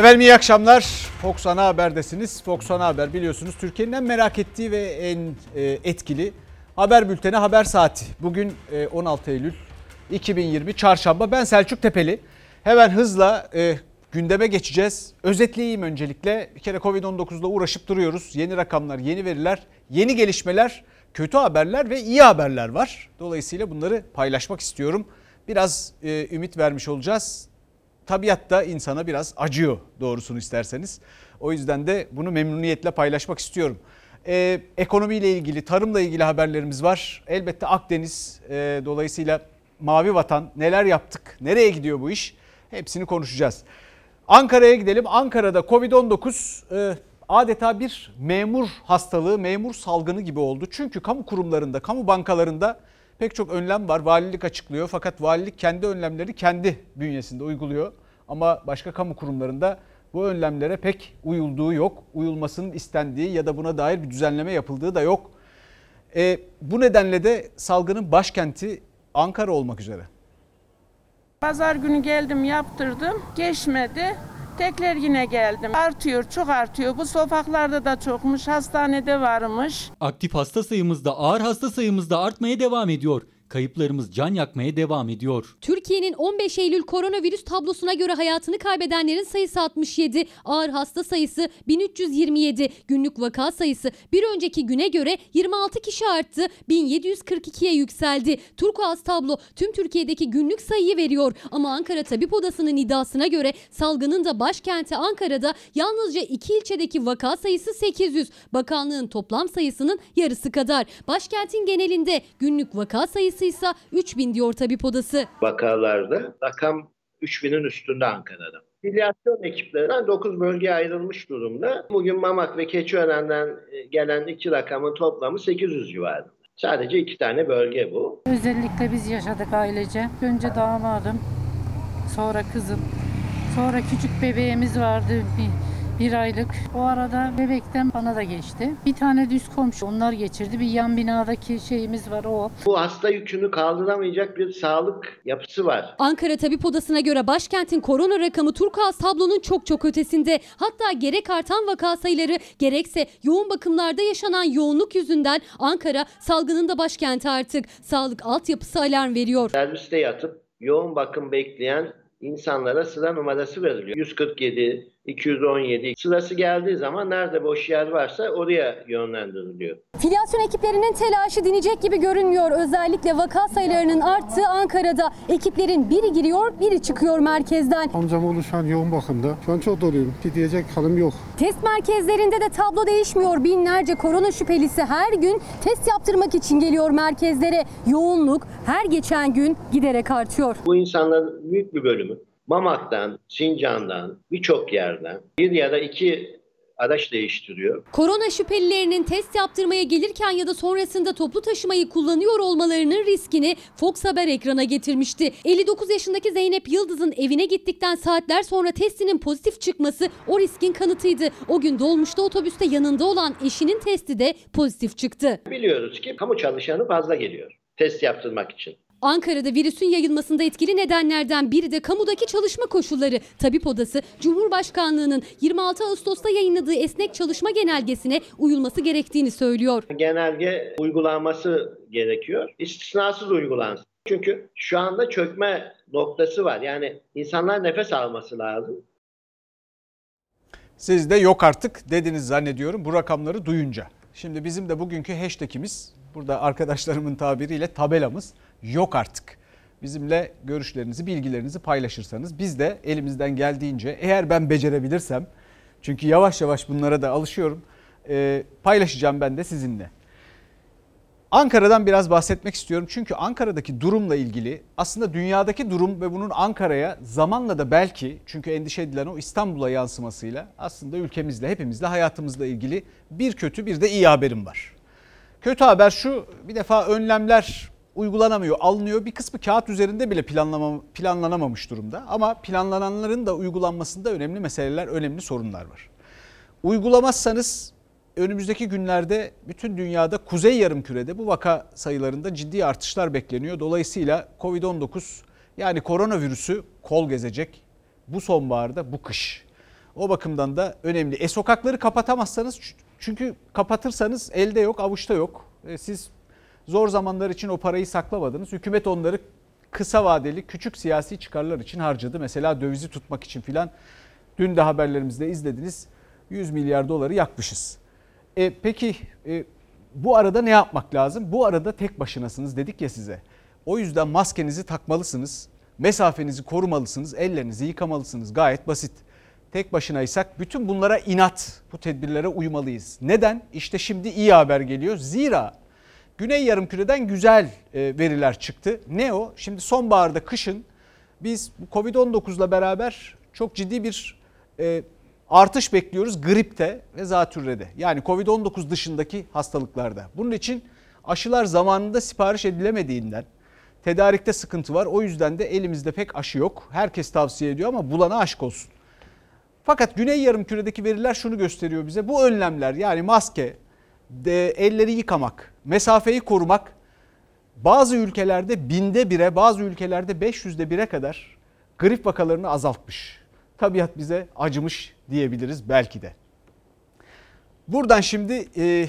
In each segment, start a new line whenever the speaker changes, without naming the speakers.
Efendim iyi akşamlar. Fox Ana Haber'desiniz. Fox Ana Haber biliyorsunuz Türkiye'nin en merak ettiği ve en e, etkili haber bülteni Haber Saati. Bugün e, 16 Eylül 2020 Çarşamba. Ben Selçuk Tepeli. Hemen hızla e, gündeme geçeceğiz. Özetleyeyim öncelikle. Bir kere Covid-19'la uğraşıp duruyoruz. Yeni rakamlar, yeni veriler, yeni gelişmeler, kötü haberler ve iyi haberler var. Dolayısıyla bunları paylaşmak istiyorum. Biraz e, ümit vermiş olacağız tabiat da insana biraz acıyor doğrusunu isterseniz. O yüzden de bunu memnuniyetle paylaşmak istiyorum. Ee, ekonomiyle ilgili, tarımla ilgili haberlerimiz var. Elbette Akdeniz, e, dolayısıyla Mavi Vatan neler yaptık, nereye gidiyor bu iş hepsini konuşacağız. Ankara'ya gidelim. Ankara'da Covid-19 e, adeta bir memur hastalığı, memur salgını gibi oldu. Çünkü kamu kurumlarında, kamu bankalarında pek çok önlem var. Valilik açıklıyor fakat valilik kendi önlemleri kendi bünyesinde uyguluyor. Ama başka kamu kurumlarında bu önlemlere pek uyulduğu yok. Uyulmasının istendiği ya da buna dair bir düzenleme yapıldığı da yok. E, bu nedenle de salgının başkenti Ankara olmak üzere.
Pazar günü geldim yaptırdım. Geçmedi. Tekrar yine geldim. Artıyor, çok artıyor. Bu sokaklarda da çokmuş, hastanede varmış.
Aktif hasta sayımız da ağır hasta sayımız da artmaya devam ediyor. Kayıplarımız can yakmaya devam ediyor.
Türkiye'nin 15 Eylül koronavirüs tablosuna göre hayatını kaybedenlerin sayısı 67, ağır hasta sayısı 1327, günlük vaka sayısı bir önceki güne göre 26 kişi arttı, 1742'ye yükseldi. Turkuaz tablo tüm Türkiye'deki günlük sayıyı veriyor ama Ankara Tabip Odası'nın iddiasına göre salgının da başkenti Ankara'da yalnızca iki ilçedeki vaka sayısı 800, bakanlığın toplam sayısının yarısı kadar. Başkentin genelinde günlük vaka sayısı ise 3000 diyor Tabip Odası.
vakalarda rakam 3000'in üstünde Ankara'da. Filyasyon ekiplerinden 9 bölgeye ayrılmış durumda. Bugün Mamak ve Keçiören'den e, gelen iki rakamın toplamı 800 civarında. Sadece iki tane bölge bu.
Özellikle biz yaşadık ailece. Önce damadım, sonra kızım, sonra küçük bebeğimiz vardı bir, bir aylık. O arada bebekten bana da geçti. Bir tane düz komşu onlar geçirdi. Bir yan binadaki şeyimiz var o.
Bu hasta yükünü kaldıramayacak bir sağlık yapısı var.
Ankara Tabip Odası'na göre başkentin korona rakamı Turkuaz tablonun çok çok ötesinde. Hatta gerek artan vaka sayıları gerekse yoğun bakımlarda yaşanan yoğunluk yüzünden Ankara salgının da başkenti artık. Sağlık altyapısı alarm veriyor.
Serviste yatıp yoğun bakım bekleyen insanlara sıra numarası veriliyor. 147, 217 sırası geldiği zaman nerede boş yer varsa oraya yönlendiriliyor.
Filyasyon ekiplerinin telaşı dinecek gibi görünmüyor. Özellikle vaka sayılarının arttığı Ankara'da ekiplerin biri giriyor biri çıkıyor merkezden.
Amcam oğlu şu an yoğun bakımda. Şu an çok doluyum. Bir diyecek halim yok.
Test merkezlerinde de tablo değişmiyor. Binlerce korona şüphelisi her gün test yaptırmak için geliyor merkezlere. Yoğunluk her geçen gün giderek artıyor.
Bu insanların büyük bir bölümü Mamak'tan, Sincan'dan, birçok yerden bir ya da iki araç değiştiriyor.
Korona şüphelilerinin test yaptırmaya gelirken ya da sonrasında toplu taşımayı kullanıyor olmalarının riskini Fox Haber ekrana getirmişti. 59 yaşındaki Zeynep Yıldız'ın evine gittikten saatler sonra testinin pozitif çıkması o riskin kanıtıydı. O gün dolmuşta otobüste yanında olan eşinin testi de pozitif çıktı.
Biliyoruz ki kamu çalışanı fazla geliyor test yaptırmak için.
Ankara'da virüsün yayılmasında etkili nedenlerden biri de kamudaki çalışma koşulları. Tabip Odası, Cumhurbaşkanlığı'nın 26 Ağustos'ta yayınladığı esnek çalışma genelgesine uyulması gerektiğini söylüyor.
Genelge uygulanması gerekiyor. İstisnasız uygulansın. Çünkü şu anda çökme noktası var. Yani insanlar nefes alması lazım.
Siz de yok artık dediniz zannediyorum bu rakamları duyunca. Şimdi bizim de bugünkü hashtagimiz burada arkadaşlarımın tabiriyle tabelamız yok artık. Bizimle görüşlerinizi, bilgilerinizi paylaşırsanız biz de elimizden geldiğince eğer ben becerebilirsem çünkü yavaş yavaş bunlara da alışıyorum e, paylaşacağım ben de sizinle. Ankara'dan biraz bahsetmek istiyorum. Çünkü Ankara'daki durumla ilgili aslında dünyadaki durum ve bunun Ankara'ya zamanla da belki çünkü endişe edilen o İstanbul'a yansımasıyla aslında ülkemizle, hepimizle, hayatımızla ilgili bir kötü bir de iyi haberim var. Kötü haber şu bir defa önlemler uygulanamıyor, alınıyor. Bir kısmı kağıt üzerinde bile planlama, planlanamamış durumda. Ama planlananların da uygulanmasında önemli meseleler, önemli sorunlar var. Uygulamazsanız önümüzdeki günlerde bütün dünyada kuzey yarımkürede bu vaka sayılarında ciddi artışlar bekleniyor. Dolayısıyla Covid-19 yani koronavirüsü kol gezecek bu sonbaharda bu kış. O bakımdan da önemli. E sokakları kapatamazsanız çünkü kapatırsanız elde yok, avuçta yok. E, siz zor zamanlar için o parayı saklamadınız. Hükümet onları kısa vadeli küçük siyasi çıkarlar için harcadı. Mesela dövizi tutmak için filan. Dün de haberlerimizde izlediniz. 100 milyar doları yakmışız. E, peki e, bu arada ne yapmak lazım? Bu arada tek başınasınız dedik ya size. O yüzden maskenizi takmalısınız. Mesafenizi korumalısınız. Ellerinizi yıkamalısınız. Gayet basit. Tek başınaysak bütün bunlara inat bu tedbirlere uymalıyız. Neden? İşte şimdi iyi haber geliyor. Zira Güney Yarımküre'den güzel e, veriler çıktı. Ne o? Şimdi sonbaharda kışın biz bu Covid-19'la beraber çok ciddi bir e, artış bekliyoruz gripte ve zatürrede. Yani Covid-19 dışındaki hastalıklarda. Bunun için aşılar zamanında sipariş edilemediğinden tedarikte sıkıntı var. O yüzden de elimizde pek aşı yok. Herkes tavsiye ediyor ama bulana aşk olsun. Fakat Güney Yarımküre'deki veriler şunu gösteriyor bize. Bu önlemler yani maske, de, elleri yıkamak, mesafeyi korumak bazı ülkelerde binde bire, bazı ülkelerde 500'de bire kadar grip vakalarını azaltmış. Tabiat bize acımış diyebiliriz belki de. Buradan şimdi e,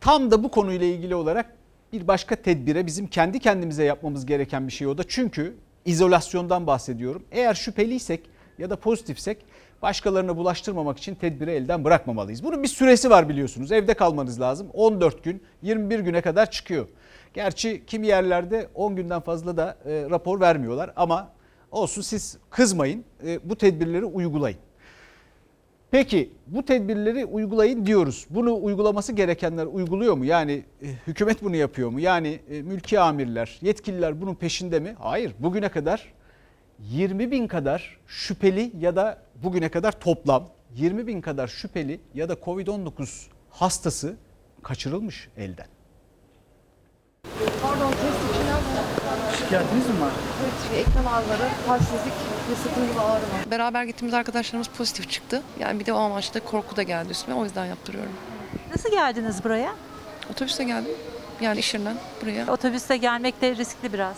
tam da bu konuyla ilgili olarak bir başka tedbire bizim kendi kendimize yapmamız gereken bir şey o da. Çünkü izolasyondan bahsediyorum. Eğer şüpheliysek ya da pozitifsek başkalarına bulaştırmamak için tedbiri elden bırakmamalıyız. Bunun bir süresi var biliyorsunuz. Evde kalmanız lazım. 14 gün, 21 güne kadar çıkıyor. Gerçi kimi yerlerde 10 günden fazla da e, rapor vermiyorlar ama olsun siz kızmayın. E, bu tedbirleri uygulayın. Peki bu tedbirleri uygulayın diyoruz. Bunu uygulaması gerekenler uyguluyor mu? Yani e, hükümet bunu yapıyor mu? Yani e, mülki amirler, yetkililer bunun peşinde mi? Hayır. Bugüne kadar 20 bin kadar şüpheli ya da bugüne kadar toplam 20 bin kadar şüpheli ya da Covid-19 hastası kaçırılmış elden.
Şikayetiniz mi var?
Evet, ekran ağrıları, halsizlik ve sıkıntılı ağrı var.
Beraber gittiğimiz arkadaşlarımız pozitif çıktı. Yani bir de o amaçla korku da geldi üstüme. O yüzden yaptırıyorum.
Nasıl geldiniz buraya?
Otobüste geldim. Yani iş yerinden buraya.
Otobüste gelmek de riskli biraz.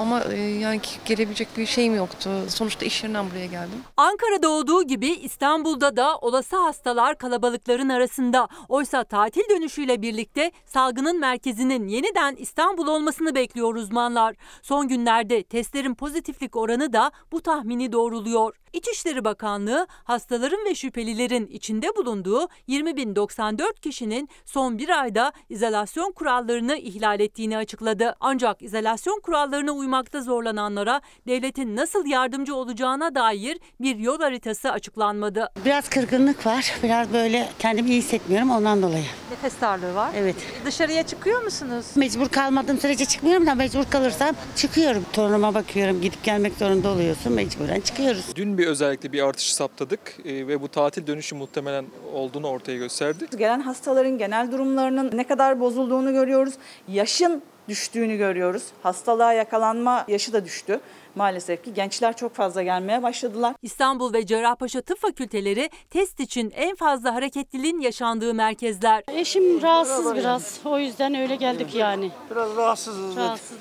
Ama e, yani gelebilecek bir şeyim yoktu. Sonuçta iş yerinden buraya geldim.
Ankara'da olduğu gibi İstanbul'da da olası hastalar kalabalıkların arasında. Oysa tatil dönüşüyle birlikte salgının merkezinin yeniden İstanbul olmasını bekliyor uzmanlar. Son günlerde testlerin pozitiflik oranı da bu tahmini doğruluyor. İçişleri Bakanlığı hastaların ve şüphelilerin içinde bulunduğu 20.094 kişinin son bir ayda izolasyon kurallarını ihlal ettiğini açıkladı. Ancak izolasyon kurallarına uymakta zorlananlara devletin nasıl yardımcı olacağına dair bir yol haritası açıklanmadı.
Biraz kırgınlık var. Biraz böyle kendimi iyi hissetmiyorum ondan dolayı.
Nefes darlığı var.
Evet.
Dışarıya çıkıyor musunuz?
Mecbur kalmadığım sürece çıkmıyorum da mecbur kalırsam çıkıyorum. Torunuma bakıyorum. Gidip gelmek zorunda oluyorsun. Mecburen çıkıyoruz.
Dün bir özellikle bir artış saptadık e, ve bu tatil dönüşü muhtemelen olduğunu ortaya gösterdi.
Gelen hastaların genel durumlarının ne kadar bozulduğunu görüyoruz. Yaşın düştüğünü görüyoruz. Hastalığa yakalanma yaşı da düştü. Maalesef ki gençler çok fazla gelmeye başladılar.
İstanbul ve Cerrahpaşa Tıp Fakülteleri test için en fazla hareketliliğin yaşandığı merkezler.
Eşim rahatsız biraz. O yüzden öyle geldik yani.
Biraz rahatsızız.
Rahatsız.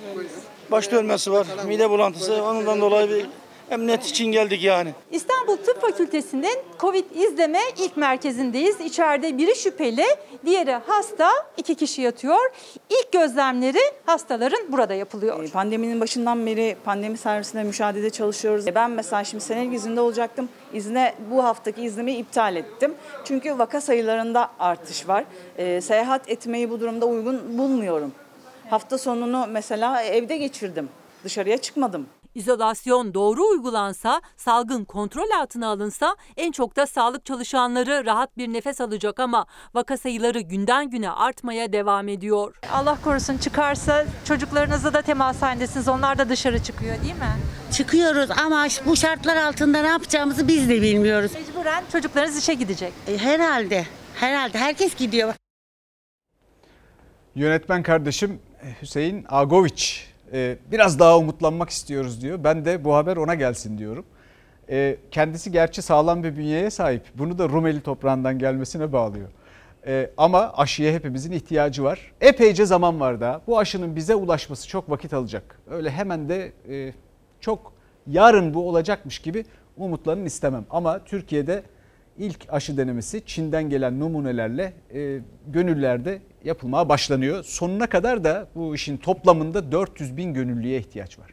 Baş dönmesi var, mide bulantısı. Ondan dolayı bir emniyet için geldik yani.
İstanbul Tıp Fakültesi'nin Covid izleme ilk merkezindeyiz. İçeride biri şüpheli, diğeri hasta. iki kişi yatıyor. İlk gözlemleri hastaların burada yapılıyor.
Ee, Pandeminin başından beri pandemi servisinde müşahelede çalışıyoruz. E, Ben mesela şimdi senelik izinde olacaktım. İzne bu haftaki iznimi iptal ettim. Çünkü vaka sayılarında artış var. Ee, seyahat etmeyi bu durumda uygun bulmuyorum. Hafta sonunu mesela evde geçirdim. Dışarıya çıkmadım.
İzolasyon doğru uygulansa, salgın kontrol altına alınsa en çok da sağlık çalışanları rahat bir nefes alacak ama vaka sayıları günden güne artmaya devam ediyor.
Allah korusun çıkarsa çocuklarınızla da temas halindesiniz. Onlar da dışarı çıkıyor değil mi?
Çıkıyoruz ama bu şartlar altında ne yapacağımızı biz de bilmiyoruz.
Mecburen çocuklarınız işe gidecek.
E, Herhalde. Herhalde. Herkes gidiyor.
Yönetmen kardeşim Hüseyin Agoviç e, biraz daha umutlanmak istiyoruz diyor. Ben de bu haber ona gelsin diyorum. E, Kendisi gerçi sağlam bir bünyeye sahip. Bunu da Rumeli toprağından gelmesine bağlıyor. E, Ama aşıya hepimizin ihtiyacı var. Epeyce zaman var daha. Bu aşının bize ulaşması çok vakit alacak. Öyle hemen de e, çok yarın bu olacakmış gibi umutlanın istemem. Ama Türkiye'de ilk aşı denemesi Çin'den gelen numunelerle e, gönüllerde yapılmaya başlanıyor. Sonuna kadar da bu işin toplamında 400 bin gönüllüye ihtiyaç var.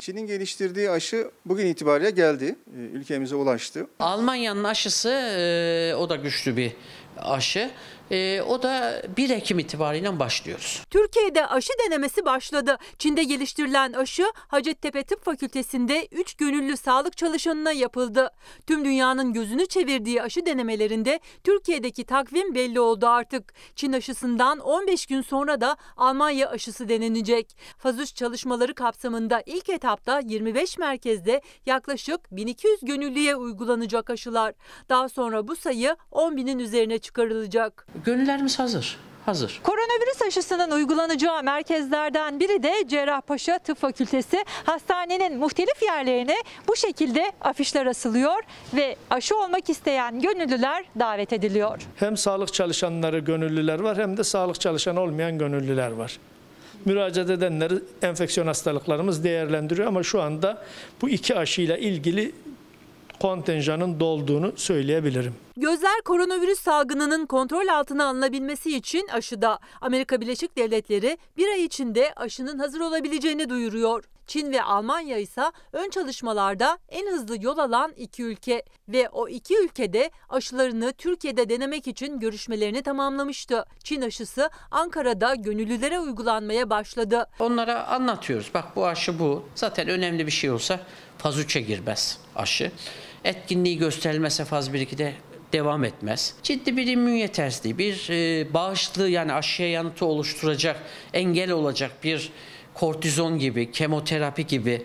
Çin'in geliştirdiği aşı bugün itibariyle geldi. Ee, Ülkemize ulaştı.
Almanya'nın aşısı e, o da güçlü bir aşı. E, o da 1 Ekim itibariyle başlıyoruz.
Türkiye'de aşı denemesi başladı. Çin'de geliştirilen aşı Hacettepe Tıp Fakültesi'nde 3 gönüllü sağlık çalışanına yapıldı. Tüm dünyanın gözünü çevirdiği aşı denemelerinde Türkiye'deki takvim belli oldu artık. Çin aşısından 15 gün sonra da Almanya aşısı denenecek. Faz 3 çalışmaları kapsamında ilk etapta 25 merkezde yaklaşık 1200 gönüllüye uygulanacak aşılar. Daha sonra bu sayı 10 binin üzerine çıkarılacak.
Gönüllerimiz hazır. Hazır.
Koronavirüs aşısının uygulanacağı merkezlerden biri de Cerrahpaşa Tıp Fakültesi. Hastanenin muhtelif yerlerine bu şekilde afişler asılıyor ve aşı olmak isteyen gönüllüler davet ediliyor.
Hem sağlık çalışanları gönüllüler var hem de sağlık çalışanı olmayan gönüllüler var. Müracaat edenleri enfeksiyon hastalıklarımız değerlendiriyor ama şu anda bu iki aşıyla ilgili kontenjanın dolduğunu söyleyebilirim.
Gözler koronavirüs salgınının kontrol altına alınabilmesi için aşıda. Amerika Birleşik Devletleri bir ay içinde aşının hazır olabileceğini duyuruyor. Çin ve Almanya ise ön çalışmalarda en hızlı yol alan iki ülke ve o iki ülkede aşılarını Türkiye'de denemek için görüşmelerini tamamlamıştı. Çin aşısı Ankara'da gönüllülere uygulanmaya başladı.
Onlara anlatıyoruz. Bak bu aşı bu. Zaten önemli bir şey olsa faz 3'e girmez aşı. Etkinliği gösterilmezse faz 1-2'de devam etmez. Ciddi bir immün yetersizliği, bir e, bağışıklığı yani aşıya yanıtı oluşturacak, engel olacak bir kortizon gibi, kemoterapi gibi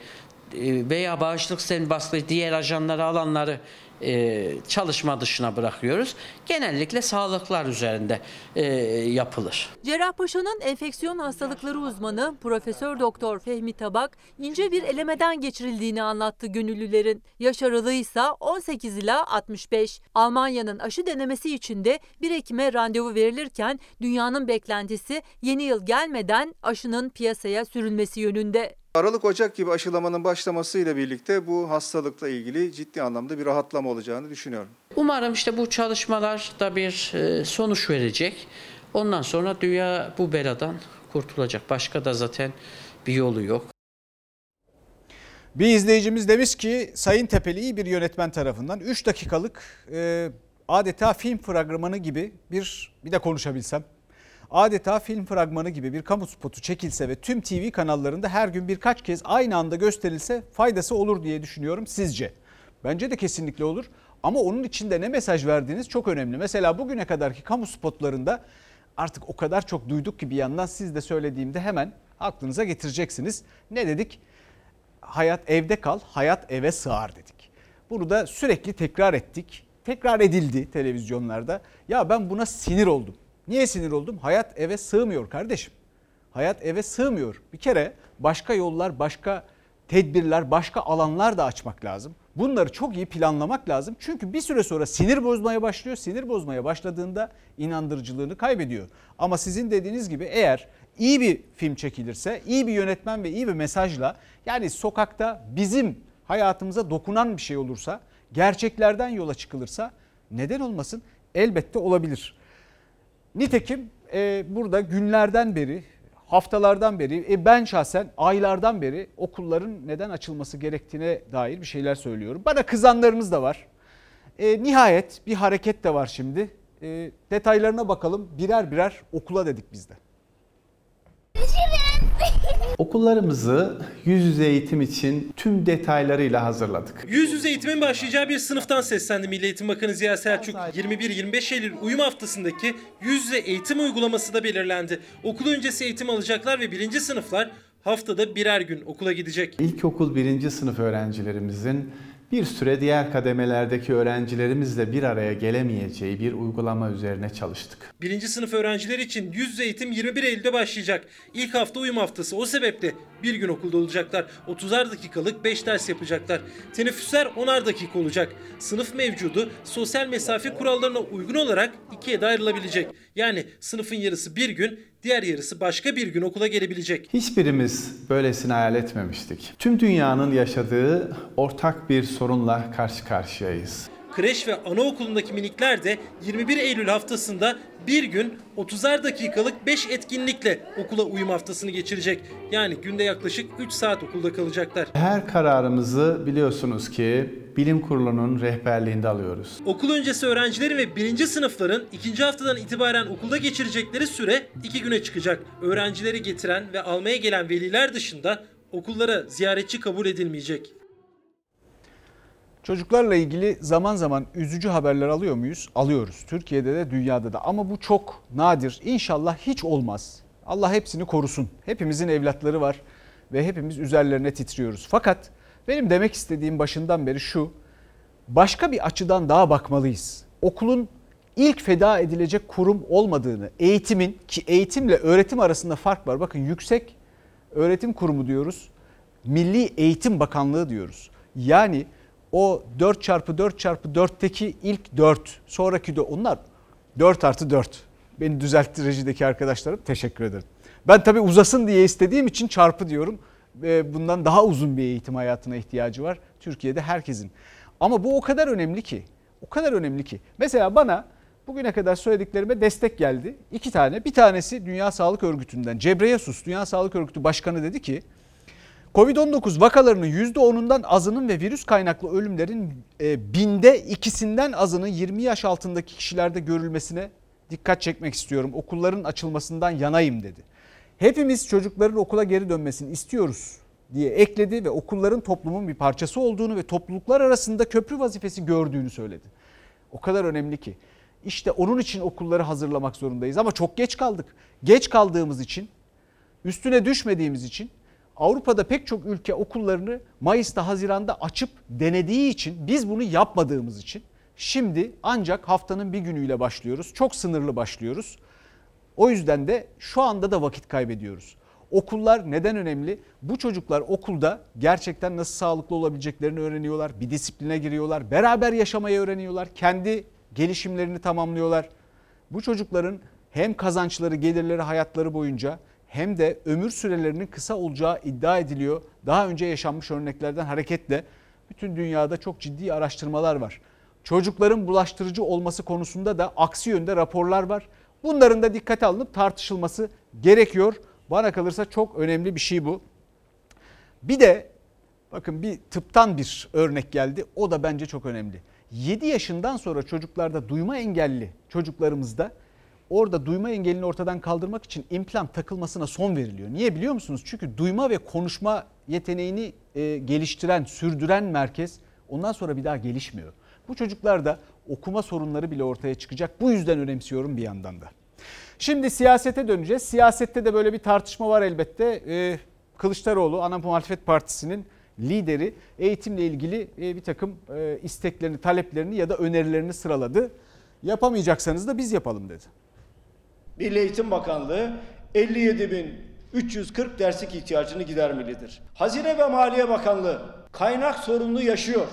e, veya bağışıklık sistemi baskılayıcı diğer ajanları alanları e, çalışma dışına bırakıyoruz. Genellikle sağlıklar üzerinde e, yapılır.
Cerrahpaşa'nın enfeksiyon hastalıkları uzmanı Profesör Doktor Fehmi Tabak ince bir elemeden geçirildiğini anlattı gönüllülerin. Yaş aralığı ise 18 ila 65. Almanya'nın aşı denemesi için de 1 Ekim'e randevu verilirken dünyanın beklentisi yeni yıl gelmeden aşının piyasaya sürülmesi yönünde.
Aralık-Ocak gibi aşılamanın başlamasıyla birlikte bu hastalıkla ilgili ciddi anlamda bir rahatlama olacağını düşünüyorum.
Umarım işte bu çalışmalar da bir e, sonuç verecek. Ondan sonra dünya bu beladan kurtulacak. Başka da zaten bir yolu yok.
Bir izleyicimiz demiş ki Sayın Tepeli iyi bir yönetmen tarafından 3 dakikalık e, adeta film fragmanı gibi bir bir de konuşabilsem adeta film fragmanı gibi bir kamu spotu çekilse ve tüm TV kanallarında her gün birkaç kez aynı anda gösterilse faydası olur diye düşünüyorum sizce. Bence de kesinlikle olur ama onun içinde ne mesaj verdiğiniz çok önemli. Mesela bugüne kadarki kamu spotlarında artık o kadar çok duyduk ki bir yandan siz de söylediğimde hemen aklınıza getireceksiniz. Ne dedik? Hayat evde kal, hayat eve sığar dedik. Bunu da sürekli tekrar ettik. Tekrar edildi televizyonlarda. Ya ben buna sinir oldum. Niye sinir oldum? Hayat eve sığmıyor kardeşim. Hayat eve sığmıyor. Bir kere başka yollar, başka tedbirler, başka alanlar da açmak lazım. Bunları çok iyi planlamak lazım. Çünkü bir süre sonra sinir bozmaya başlıyor. Sinir bozmaya başladığında inandırıcılığını kaybediyor. Ama sizin dediğiniz gibi eğer iyi bir film çekilirse, iyi bir yönetmen ve iyi bir mesajla yani sokakta bizim hayatımıza dokunan bir şey olursa, gerçeklerden yola çıkılırsa neden olmasın? Elbette olabilir. Nitekim e, burada günlerden beri, haftalardan beri, e, ben şahsen aylardan beri okulların neden açılması gerektiğine dair bir şeyler söylüyorum. Bana kızanlarınız da var. E, nihayet bir hareket de var şimdi. E, detaylarına bakalım. Birer birer okula dedik biz de.
Okullarımızı yüz yüze eğitim için tüm detaylarıyla hazırladık.
Yüz yüze eğitimin başlayacağı bir sınıftan seslendi Milli Eğitim Bakanı Ziya Selçuk. 21-25 Eylül uyum haftasındaki yüz yüze eğitim uygulaması da belirlendi. Okul öncesi eğitim alacaklar ve birinci sınıflar haftada birer gün okula gidecek.
İlkokul birinci sınıf öğrencilerimizin bir süre diğer kademelerdeki öğrencilerimizle bir araya gelemeyeceği bir uygulama üzerine çalıştık.
Birinci sınıf öğrenciler için yüz yüze eğitim 21 Eylül'de başlayacak. İlk hafta uyum haftası o sebeple bir gün okulda olacaklar. 30'ar dakikalık 5 ders yapacaklar. Teneffüsler 10'ar dakika olacak. Sınıf mevcudu sosyal mesafe kurallarına uygun olarak ikiye de ayrılabilecek. Yani sınıfın yarısı bir gün, diğer yarısı başka bir gün okula gelebilecek.
Hiçbirimiz böylesini hayal etmemiştik. Tüm dünyanın yaşadığı ortak bir sorunla karşı karşıyayız.
Kreş ve anaokulundaki minikler de 21 Eylül haftasında bir gün 30'ar dakikalık 5 etkinlikle okula uyum haftasını geçirecek. Yani günde yaklaşık 3 saat okulda kalacaklar.
Her kararımızı biliyorsunuz ki bilim kurulunun rehberliğinde alıyoruz.
Okul öncesi öğrencilerin ve birinci sınıfların ikinci haftadan itibaren okulda geçirecekleri süre 2 güne çıkacak. Öğrencileri getiren ve almaya gelen veliler dışında okullara ziyaretçi kabul edilmeyecek.
Çocuklarla ilgili zaman zaman üzücü haberler alıyor muyuz? Alıyoruz. Türkiye'de de dünyada da ama bu çok nadir. İnşallah hiç olmaz. Allah hepsini korusun. Hepimizin evlatları var ve hepimiz üzerlerine titriyoruz. Fakat benim demek istediğim başından beri şu. Başka bir açıdan daha bakmalıyız. Okulun ilk feda edilecek kurum olmadığını, eğitimin ki eğitimle öğretim arasında fark var. Bakın yüksek öğretim kurumu diyoruz. Milli Eğitim Bakanlığı diyoruz. Yani o 4 çarpı 4 çarpı 4'teki ilk 4 sonraki de onlar 4 artı 4. Beni düzeltti rejideki arkadaşlarım teşekkür ederim. Ben tabii uzasın diye istediğim için çarpı diyorum. Bundan daha uzun bir eğitim hayatına ihtiyacı var. Türkiye'de herkesin. Ama bu o kadar önemli ki. O kadar önemli ki. Mesela bana bugüne kadar söylediklerime destek geldi. İki tane. Bir tanesi Dünya Sağlık Örgütü'nden. Cebreyesus Dünya Sağlık Örgütü Başkanı dedi ki Covid-19 vakalarının %10'undan azının ve virüs kaynaklı ölümlerin e, binde ikisinden azının 20 yaş altındaki kişilerde görülmesine dikkat çekmek istiyorum. Okulların açılmasından yanayım dedi. Hepimiz çocukların okula geri dönmesini istiyoruz diye ekledi ve okulların toplumun bir parçası olduğunu ve topluluklar arasında köprü vazifesi gördüğünü söyledi. O kadar önemli ki. İşte onun için okulları hazırlamak zorundayız ama çok geç kaldık. Geç kaldığımız için, üstüne düşmediğimiz için Avrupa'da pek çok ülke okullarını Mayıs'ta Haziran'da açıp denediği için biz bunu yapmadığımız için şimdi ancak haftanın bir günüyle başlıyoruz. Çok sınırlı başlıyoruz. O yüzden de şu anda da vakit kaybediyoruz. Okullar neden önemli? Bu çocuklar okulda gerçekten nasıl sağlıklı olabileceklerini öğreniyorlar. Bir disipline giriyorlar. Beraber yaşamayı öğreniyorlar. Kendi gelişimlerini tamamlıyorlar. Bu çocukların hem kazançları, gelirleri hayatları boyunca hem de ömür sürelerinin kısa olacağı iddia ediliyor. Daha önce yaşanmış örneklerden hareketle bütün dünyada çok ciddi araştırmalar var. Çocukların bulaştırıcı olması konusunda da aksi yönde raporlar var. Bunların da dikkate alınıp tartışılması gerekiyor. Bana kalırsa çok önemli bir şey bu. Bir de bakın bir tıptan bir örnek geldi. O da bence çok önemli. 7 yaşından sonra çocuklarda duyma engelli çocuklarımızda orada duyma engelini ortadan kaldırmak için implant takılmasına son veriliyor. Niye biliyor musunuz? Çünkü duyma ve konuşma yeteneğini e, geliştiren, sürdüren merkez ondan sonra bir daha gelişmiyor. Bu çocuklarda okuma sorunları bile ortaya çıkacak. Bu yüzden önemsiyorum bir yandan da. Şimdi siyasete döneceğiz. Siyasette de böyle bir tartışma var elbette. Ee, Kılıçdaroğlu ana muhalefet partisinin lideri eğitimle ilgili e, bir takım e, isteklerini, taleplerini ya da önerilerini sıraladı. Yapamayacaksanız da biz yapalım dedi.
Milli Eğitim Bakanlığı 57.340 derslik ihtiyacını gidermelidir. Hazine ve Maliye Bakanlığı kaynak sorununu yaşıyor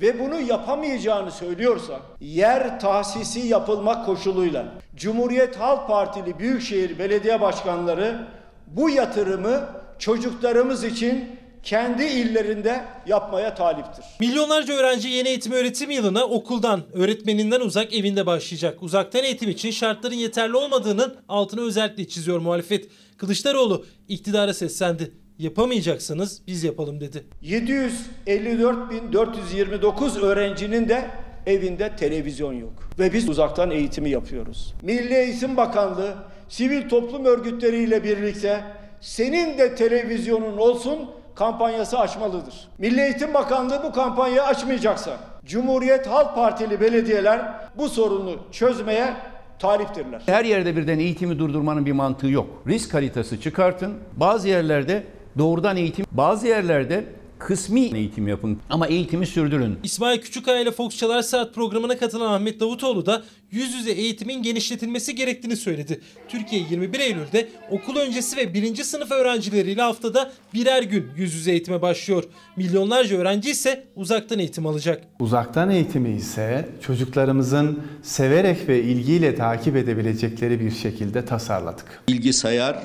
ve bunu yapamayacağını söylüyorsa yer tahsisi yapılmak koşuluyla Cumhuriyet Halk Partili Büyükşehir Belediye Başkanları bu yatırımı çocuklarımız için kendi illerinde yapmaya taliptir.
Milyonlarca öğrenci yeni eğitim öğretim yılına okuldan, öğretmeninden uzak evinde başlayacak. Uzaktan eğitim için şartların yeterli olmadığının altını özellikle çiziyor muhalefet. Kılıçdaroğlu iktidara seslendi. Yapamayacaksanız biz yapalım dedi.
754.429 öğrencinin de evinde televizyon yok. Ve biz uzaktan eğitimi yapıyoruz. Milli Eğitim Bakanlığı sivil toplum örgütleriyle birlikte senin de televizyonun olsun kampanyası açmalıdır. Milli Eğitim Bakanlığı bu kampanyayı açmayacaksa Cumhuriyet Halk Partili belediyeler bu sorunu çözmeye taliptirler.
Her yerde birden eğitimi durdurmanın bir mantığı yok. Risk haritası çıkartın. Bazı yerlerde doğrudan eğitim, bazı yerlerde Kısmi eğitim yapın ama eğitimi sürdürün.
İsmail Küçükkaya ile Fox Çalar Saat programına katılan Ahmet Davutoğlu da yüz yüze eğitimin genişletilmesi gerektiğini söyledi. Türkiye 21 Eylül'de okul öncesi ve birinci sınıf öğrencileriyle haftada birer gün yüz yüze eğitime başlıyor. Milyonlarca öğrenci ise uzaktan eğitim alacak.
Uzaktan eğitimi ise çocuklarımızın severek ve ilgiyle takip edebilecekleri bir şekilde tasarladık.
Bilgisayar,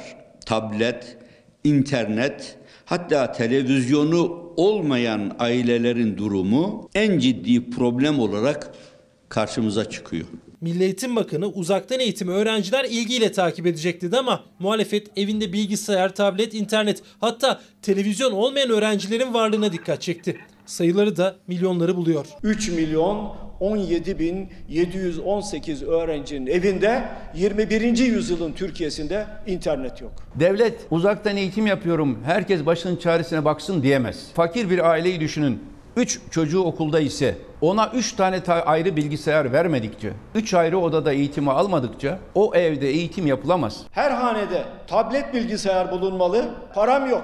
tablet, internet hatta televizyonu olmayan ailelerin durumu en ciddi problem olarak karşımıza çıkıyor.
Milli Eğitim Bakanı uzaktan eğitimi öğrenciler ilgiyle takip edecek dedi ama muhalefet evinde bilgisayar, tablet, internet hatta televizyon olmayan öğrencilerin varlığına dikkat çekti. Sayıları da milyonları buluyor.
3 milyon 17 bin 718 öğrencinin evinde 21. yüzyılın Türkiye'sinde internet yok.
Devlet uzaktan eğitim yapıyorum, herkes başının çaresine baksın diyemez. Fakir bir aileyi düşünün. 3 çocuğu okulda ise ona 3 tane ta- ayrı bilgisayar vermedikçe, 3 ayrı odada eğitimi almadıkça o evde eğitim yapılamaz.
Her hanede tablet bilgisayar bulunmalı, param yok.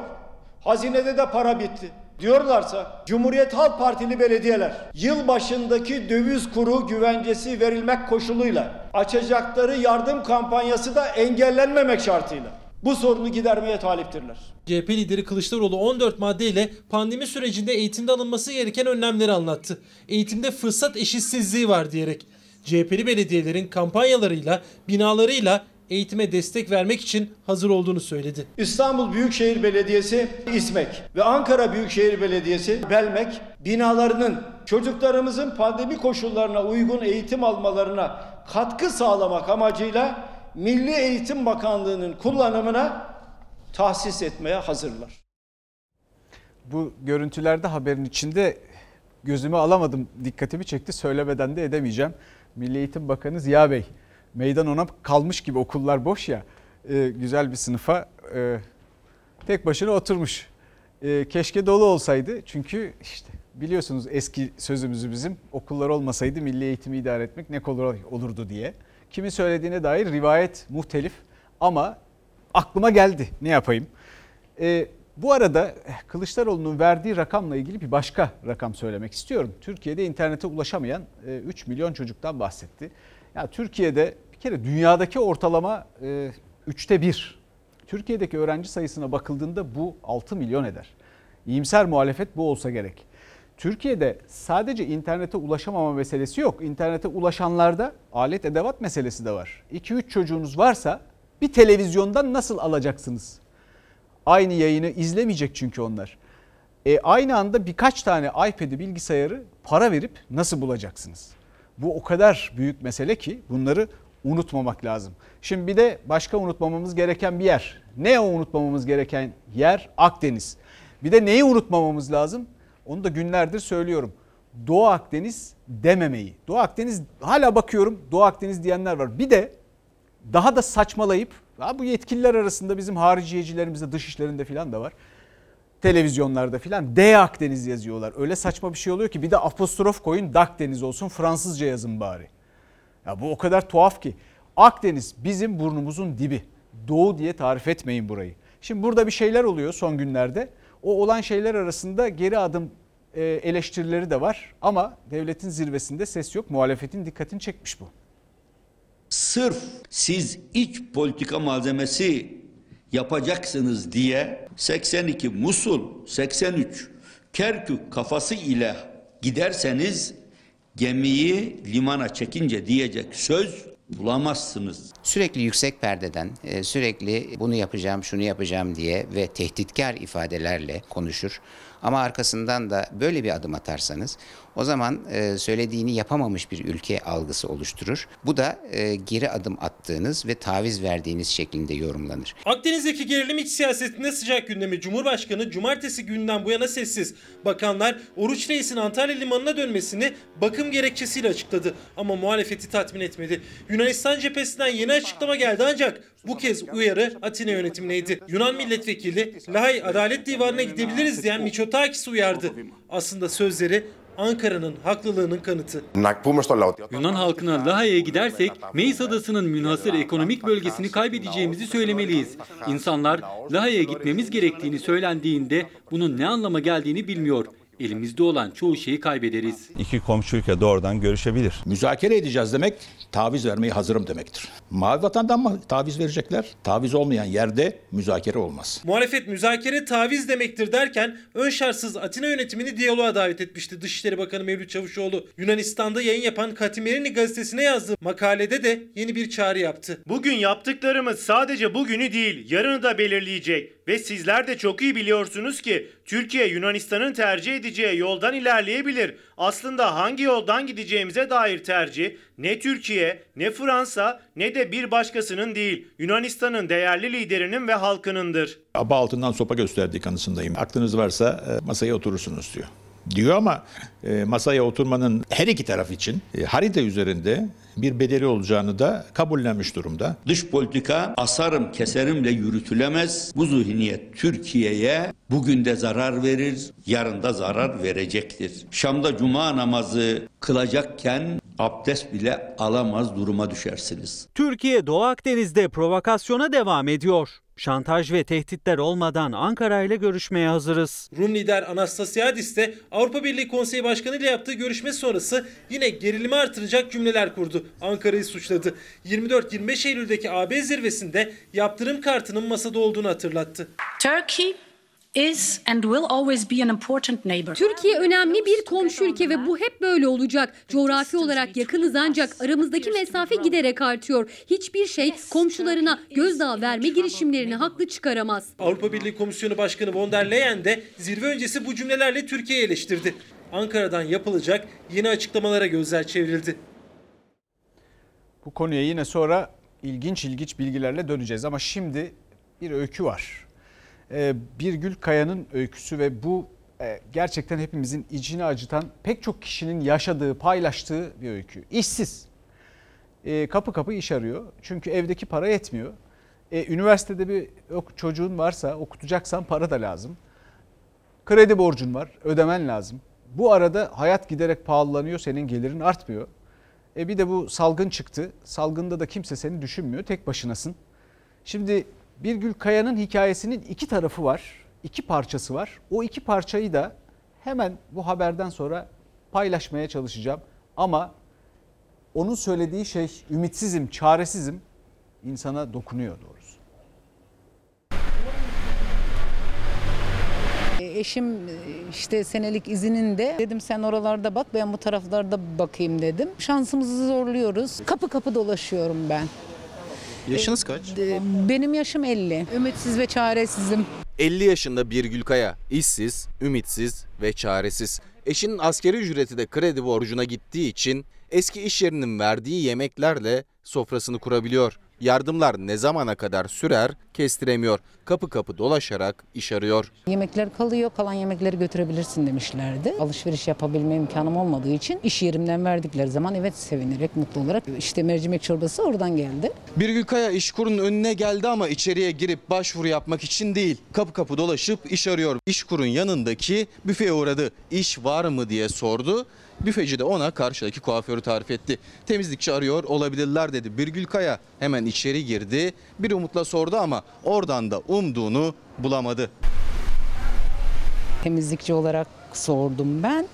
Hazinede de para bitti. Diyorlarsa Cumhuriyet Halk Partili belediyeler yıl başındaki döviz kuru güvencesi verilmek koşuluyla açacakları yardım kampanyası da engellenmemek şartıyla bu sorunu gidermeye taliptirler.
CHP lideri Kılıçdaroğlu 14 maddeyle pandemi sürecinde eğitimde alınması gereken önlemleri anlattı. Eğitimde fırsat eşitsizliği var diyerek. CHP'li belediyelerin kampanyalarıyla, binalarıyla eğitime destek vermek için hazır olduğunu söyledi.
İstanbul Büyükşehir Belediyesi İSMEK ve Ankara Büyükşehir Belediyesi Belmek binalarının çocuklarımızın pandemi koşullarına uygun eğitim almalarına katkı sağlamak amacıyla Milli Eğitim Bakanlığı'nın kullanımına tahsis etmeye hazırlar.
Bu görüntülerde haberin içinde gözümü alamadım. Dikkatimi çekti. Söylemeden de edemeyeceğim. Milli Eğitim Bakanı Ziya Bey. Meydan ona kalmış gibi okullar boş ya. Ee, güzel bir sınıfa e, tek başına oturmuş. E, keşke dolu olsaydı. Çünkü işte biliyorsunuz eski sözümüzü bizim okullar olmasaydı milli eğitimi idare etmek ne kolay olurdu diye. Kimin söylediğine dair rivayet muhtelif ama aklıma geldi ne yapayım. E, bu arada Kılıçdaroğlu'nun verdiği rakamla ilgili bir başka rakam söylemek istiyorum. Türkiye'de internete ulaşamayan e, 3 milyon çocuktan bahsetti. Ya Türkiye'de bir kere dünyadaki ortalama e, üçte bir. Türkiye'deki öğrenci sayısına bakıldığında bu 6 milyon eder. İyimser muhalefet bu olsa gerek. Türkiye'de sadece internete ulaşamama meselesi yok. İnternete ulaşanlarda alet edevat meselesi de var. 2-3 çocuğunuz varsa bir televizyondan nasıl alacaksınız? Aynı yayını izlemeyecek çünkü onlar. E, aynı anda birkaç tane iPad'i bilgisayarı para verip nasıl bulacaksınız? Bu o kadar büyük mesele ki bunları unutmamak lazım. Şimdi bir de başka unutmamamız gereken bir yer. Ne o unutmamamız gereken yer? Akdeniz. Bir de neyi unutmamamız lazım? Onu da günlerdir söylüyorum. Doğu Akdeniz dememeyi. Doğu Akdeniz hala bakıyorum Doğu Akdeniz diyenler var. Bir de daha da saçmalayıp bu yetkililer arasında bizim hariciyecilerimizde dış işlerinde falan da var. Televizyonlarda falan D Akdeniz yazıyorlar. Öyle saçma bir şey oluyor ki bir de apostrof koyun Dakdeniz olsun Fransızca yazın bari. Ya bu o kadar tuhaf ki. Akdeniz bizim burnumuzun dibi. Doğu diye tarif etmeyin burayı. Şimdi burada bir şeyler oluyor son günlerde. O olan şeyler arasında geri adım eleştirileri de var ama devletin zirvesinde ses yok. Muhalefetin dikkatini çekmiş bu.
Sırf siz iç politika malzemesi yapacaksınız diye 82 Musul, 83 Kerkük kafası ile giderseniz gemiyi limana çekince diyecek söz bulamazsınız.
Sürekli yüksek perdeden, sürekli bunu yapacağım, şunu yapacağım diye ve tehditkar ifadelerle konuşur. Ama arkasından da böyle bir adım atarsanız o zaman söylediğini yapamamış bir ülke algısı oluşturur. Bu da geri adım attığınız ve taviz verdiğiniz şeklinde yorumlanır.
Akdeniz'deki gerilim iç siyasetinde sıcak gündemi Cumhurbaşkanı cumartesi günden bu yana sessiz. Bakanlar Oruç Reis'in Antalya limanına dönmesini bakım gerekçesiyle açıkladı ama muhalefeti tatmin etmedi. Yunanistan cephesinden yeni açıklama geldi ancak bu kez uyarı Atina yönetimindeydi. Yunan milletvekili Lahay Adalet Divanı'na gidebiliriz diyen Miçotakis uyardı. Aslında sözleri Ankara'nın haklılığının kanıtı.
Yunan halkına Lahey'e gidersek Meis Adası'nın münhasır ekonomik bölgesini kaybedeceğimizi söylemeliyiz. İnsanlar Lahey'e gitmemiz gerektiğini söylendiğinde bunun ne anlama geldiğini bilmiyor. Elimizde olan çoğu şeyi kaybederiz.
İki komşu ülke doğrudan görüşebilir.
Müzakere edeceğiz demek taviz vermeye hazırım demektir. Mavi vatandan mı taviz verecekler? Taviz olmayan yerde müzakere olmaz.
Muhalefet müzakere taviz demektir derken ön şartsız Atina yönetimini diyaloğa davet etmişti Dışişleri Bakanı Mevlüt Çavuşoğlu. Yunanistan'da yayın yapan Katimerini gazetesine yazdığı makalede de yeni bir çağrı yaptı.
Bugün yaptıklarımız sadece bugünü değil, yarını da belirleyecek. Ve sizler de çok iyi biliyorsunuz ki Türkiye Yunanistan'ın tercih edeceği yoldan ilerleyebilir. Aslında hangi yoldan gideceğimize dair tercih ne Türkiye, ne Fransa, ne de bir başkasının değil, Yunanistan'ın değerli liderinin ve halkınındır.
Aba altından sopa gösterdiği kanısındayım. Aklınız varsa e, masaya oturursunuz diyor. Diyor ama e, masaya oturmanın her iki taraf için e, harita üzerinde bir bedeli olacağını da kabullenmiş durumda.
Dış politika asarım keserimle yürütülemez. Bu zihniyet Türkiye'ye bugün de zarar verir, yarın da zarar verecektir. Şam'da cuma namazı kılacakken abdest bile alamaz duruma düşersiniz.
Türkiye Doğu Akdeniz'de provokasyona devam ediyor. Şantaj ve tehditler olmadan Ankara ile görüşmeye hazırız.
Rum lider Anastasiadis de Avrupa Birliği Konseyi Başkanı ile yaptığı görüşme sonrası yine gerilimi artıracak cümleler kurdu. Ankara'yı suçladı. 24-25 Eylül'deki AB zirvesinde yaptırım kartının masada olduğunu hatırlattı.
Turkey
Türkiye önemli bir komşu ülke ve bu hep böyle olacak. Coğrafi olarak yakınız ancak aramızdaki mesafe giderek artıyor. Hiçbir şey komşularına gözdağı verme girişimlerini haklı çıkaramaz.
Avrupa Birliği Komisyonu Başkanı von der Leyen de zirve öncesi bu cümlelerle Türkiye'yi eleştirdi. Ankara'dan yapılacak yeni açıklamalara gözler çevrildi.
Bu konuya yine sonra ilginç ilginç bilgilerle döneceğiz ama şimdi bir öykü var. Ee, Birgül Kaya'nın öyküsü ve bu e, gerçekten hepimizin içini acıtan pek çok kişinin yaşadığı, paylaştığı bir öykü. İşsiz. Ee, kapı kapı iş arıyor. Çünkü evdeki para yetmiyor. Ee, üniversitede bir çocuğun varsa okutacaksan para da lazım. Kredi borcun var, ödemen lazım. Bu arada hayat giderek pahalanıyor, senin gelirin artmıyor. E bir de bu salgın çıktı. Salgında da kimse seni düşünmüyor, tek başınasın. Şimdi Birgül Kaya'nın hikayesinin iki tarafı var, iki parçası var. O iki parçayı da hemen bu haberden sonra paylaşmaya çalışacağım. Ama onun söylediği şey ümitsizim, çaresizim insana dokunuyor doğrusu.
Eşim e, işte senelik izininde dedim sen oralarda bak ben bu taraflarda bakayım dedim. Şansımızı zorluyoruz. Kapı kapı dolaşıyorum ben.
Yaşınız kaç?
E, Benim yaşım 50. Ümitsiz ve çaresizim.
50 yaşında bir Gülkaya, işsiz, ümitsiz ve çaresiz. Eşinin askeri ücreti de kredi borcuna gittiği için eski iş yerinin verdiği yemeklerle sofrasını kurabiliyor. Yardımlar ne zamana kadar sürer kestiremiyor. Kapı kapı dolaşarak iş arıyor.
Yemekler kalıyor, kalan yemekleri götürebilirsin demişlerdi. Alışveriş yapabilme imkanım olmadığı için iş yerimden verdikleri zaman evet sevinerek, mutlu olarak işte mercimek çorbası oradan geldi.
Bir Gülkaya İşkur'un önüne geldi ama içeriye girip başvuru yapmak için değil. Kapı kapı dolaşıp iş arıyor. İşkur'un yanındaki büfeye uğradı. İş var mı diye sordu. Büfeci de ona karşıdaki kuaförü tarif etti. Temizlikçi arıyor olabilirler dedi. Birgül Kaya hemen içeri girdi. Bir umutla sordu ama oradan da umduğunu bulamadı.
Temizlikçi olarak sordum ben.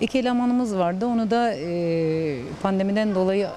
İki elemanımız vardı. Onu da e, pandemiden dolayı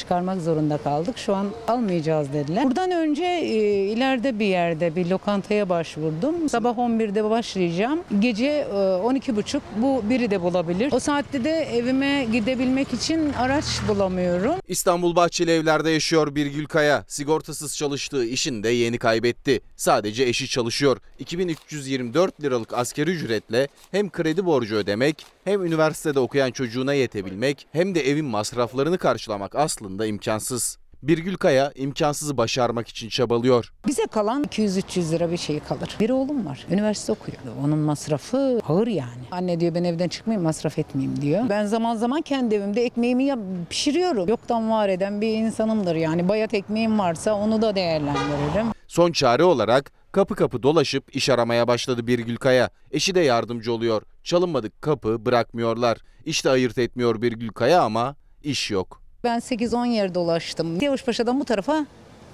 çıkarmak zorunda kaldık. Şu an almayacağız dediler. Buradan önce e, ileride bir yerde bir lokantaya başvurdum. Sabah 11'de başlayacağım. Gece e, 12.30 bu biri de bulabilir. O saatte de evime gidebilmek için araç bulamıyorum.
İstanbul Bahçeli Evler'de yaşıyor Birgül Kaya. Sigortasız çalıştığı işini de yeni kaybetti. Sadece eşi çalışıyor. 2324 liralık askeri ücretle hem kredi borcu ödemek hem üniversitede okuyan çocuğuna yetebilmek hem de evin masraflarını karşılamak aslında imkansız. Birgül Kaya imkansızı başarmak için çabalıyor.
Bize kalan 200-300 lira bir şey kalır. Bir oğlum var. Üniversite okuyor. Onun masrafı ağır yani. Anne diyor ben evden çıkmayayım masraf etmeyeyim diyor. Ben zaman zaman kendi evimde ekmeğimi yap pişiriyorum. Yoktan var eden bir insanımdır yani. Bayat ekmeğim varsa onu da değerlendiririm.
Son çare olarak Kapı kapı dolaşıp iş aramaya başladı Birgül Kaya. Eşi de yardımcı oluyor. Çalınmadık kapı bırakmıyorlar. İşte ayırt etmiyor Birgül Kaya ama iş yok.
Ben 8-10 yer dolaştım. Yavuşpaşa'dan bu tarafa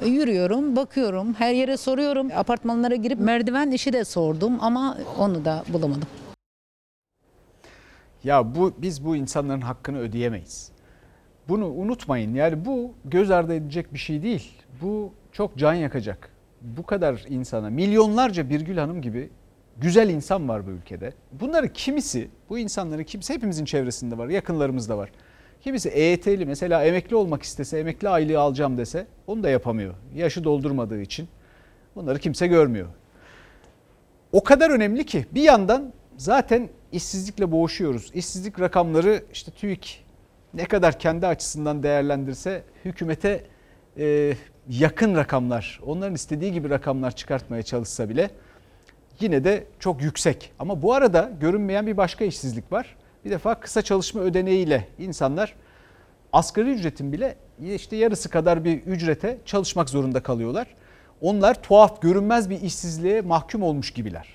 yürüyorum, bakıyorum, her yere soruyorum. Apartmanlara girip merdiven işi de sordum ama onu da bulamadım.
Ya bu biz bu insanların hakkını ödeyemeyiz. Bunu unutmayın. Yani bu göz ardı edilecek bir şey değil. Bu çok can yakacak. Bu kadar insana, milyonlarca Birgül Hanım gibi güzel insan var bu ülkede. Bunları kimisi, bu insanların kimisi hepimizin çevresinde var, yakınlarımızda var. Kimisi EYT'li mesela emekli olmak istese, emekli aylığı alacağım dese onu da yapamıyor. Yaşı doldurmadığı için. Bunları kimse görmüyor. O kadar önemli ki bir yandan zaten işsizlikle boğuşuyoruz. İşsizlik rakamları işte TÜİK ne kadar kendi açısından değerlendirse hükümete e, yakın rakamlar, onların istediği gibi rakamlar çıkartmaya çalışsa bile yine de çok yüksek. Ama bu arada görünmeyen bir başka işsizlik var. Bir defa kısa çalışma ödeneğiyle insanlar asgari ücretin bile işte yarısı kadar bir ücrete çalışmak zorunda kalıyorlar. Onlar tuhaf, görünmez bir işsizliğe mahkum olmuş gibiler.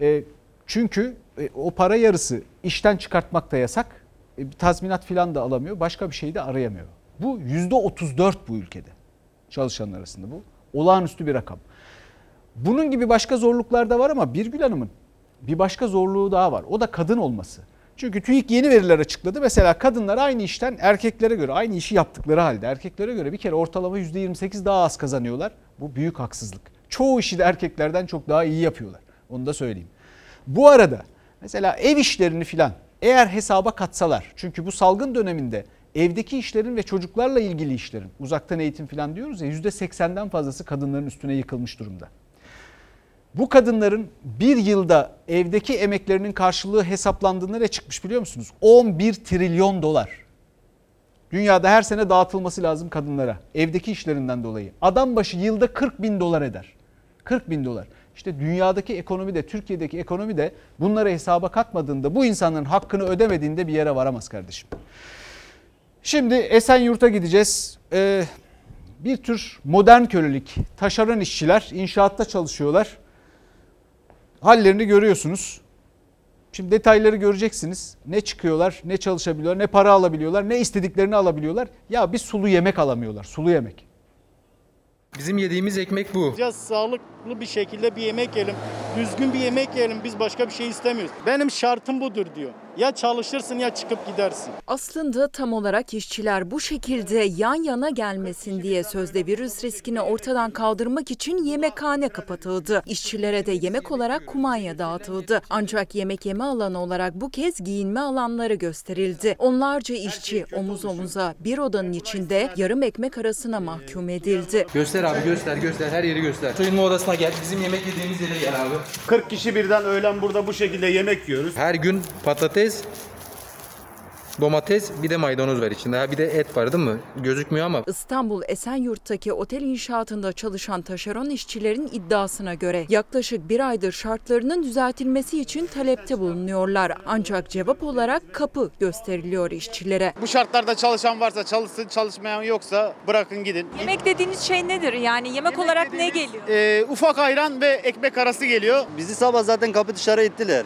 E, çünkü e, o para yarısı işten çıkartmak da yasak. E, tazminat filan da alamıyor. Başka bir şey de arayamıyor. Bu yüzde 34 bu ülkede çalışanlar arasında bu. Olağanüstü bir rakam. Bunun gibi başka zorluklar da var ama Birgül Hanım'ın bir başka zorluğu daha var. O da kadın olması. Çünkü TÜİK yeni veriler açıkladı. Mesela kadınlar aynı işten erkeklere göre aynı işi yaptıkları halde erkeklere göre bir kere ortalama %28 daha az kazanıyorlar. Bu büyük haksızlık. Çoğu işi de erkeklerden çok daha iyi yapıyorlar. Onu da söyleyeyim. Bu arada mesela ev işlerini filan eğer hesaba katsalar çünkü bu salgın döneminde evdeki işlerin ve çocuklarla ilgili işlerin uzaktan eğitim filan diyoruz ya %80'den fazlası kadınların üstüne yıkılmış durumda. Bu kadınların bir yılda evdeki emeklerinin karşılığı hesaplandığında ne çıkmış biliyor musunuz? 11 trilyon dolar. Dünyada her sene dağıtılması lazım kadınlara evdeki işlerinden dolayı. Adam başı yılda 40 bin dolar eder. 40 bin dolar. İşte dünyadaki ekonomi de Türkiye'deki ekonomi de bunları hesaba katmadığında bu insanların hakkını ödemediğinde bir yere varamaz kardeşim. Şimdi Esenyurt'a gideceğiz. Ee, bir tür modern kölelik. Taşeron işçiler inşaatta çalışıyorlar. Hallerini görüyorsunuz. Şimdi detayları göreceksiniz. Ne çıkıyorlar, ne çalışabiliyorlar, ne para alabiliyorlar, ne istediklerini alabiliyorlar. Ya bir sulu yemek alamıyorlar, sulu yemek.
Bizim yediğimiz ekmek bu.
Ya sağlıklı bir şekilde bir yemek yiyelim, düzgün bir yemek yiyelim. Biz başka bir şey istemiyoruz. Benim şartım budur diyor. Ya çalışırsın ya çıkıp gidersin.
Aslında tam olarak işçiler bu şekilde yan yana gelmesin diye sözde virüs riskini ortadan kaldırmak için yemekhane kapatıldı. İşçilere de yemek olarak kumanya dağıtıldı. Ancak yemek yeme alanı olarak bu kez giyinme alanları gösterildi. Onlarca işçi omuz omuza bir odanın içinde yarım ekmek arasına mahkum edildi.
Göster abi göster göster her yeri göster. Soyunma odasına gel bizim yemek yediğimiz yere gel abi.
40 kişi birden öğlen burada bu şekilde yemek yiyoruz.
Her gün patates, domates bir de maydanoz var içinde. Ha bir de et var değil mi? Gözükmüyor ama.
İstanbul Esenyurt'taki otel inşaatında çalışan taşeron işçilerin iddiasına göre yaklaşık bir aydır şartlarının düzeltilmesi için talepte bulunuyorlar. Ancak cevap olarak kapı gösteriliyor işçilere.
Bu şartlarda çalışan varsa çalışsın, çalışmayan yoksa bırakın gidin.
Yemek dediğiniz şey nedir? Yani yemek, olarak ne geliyor?
Ee, ufak ayran ve ekmek arası geliyor.
Bizi sabah zaten kapı dışarı ettiler.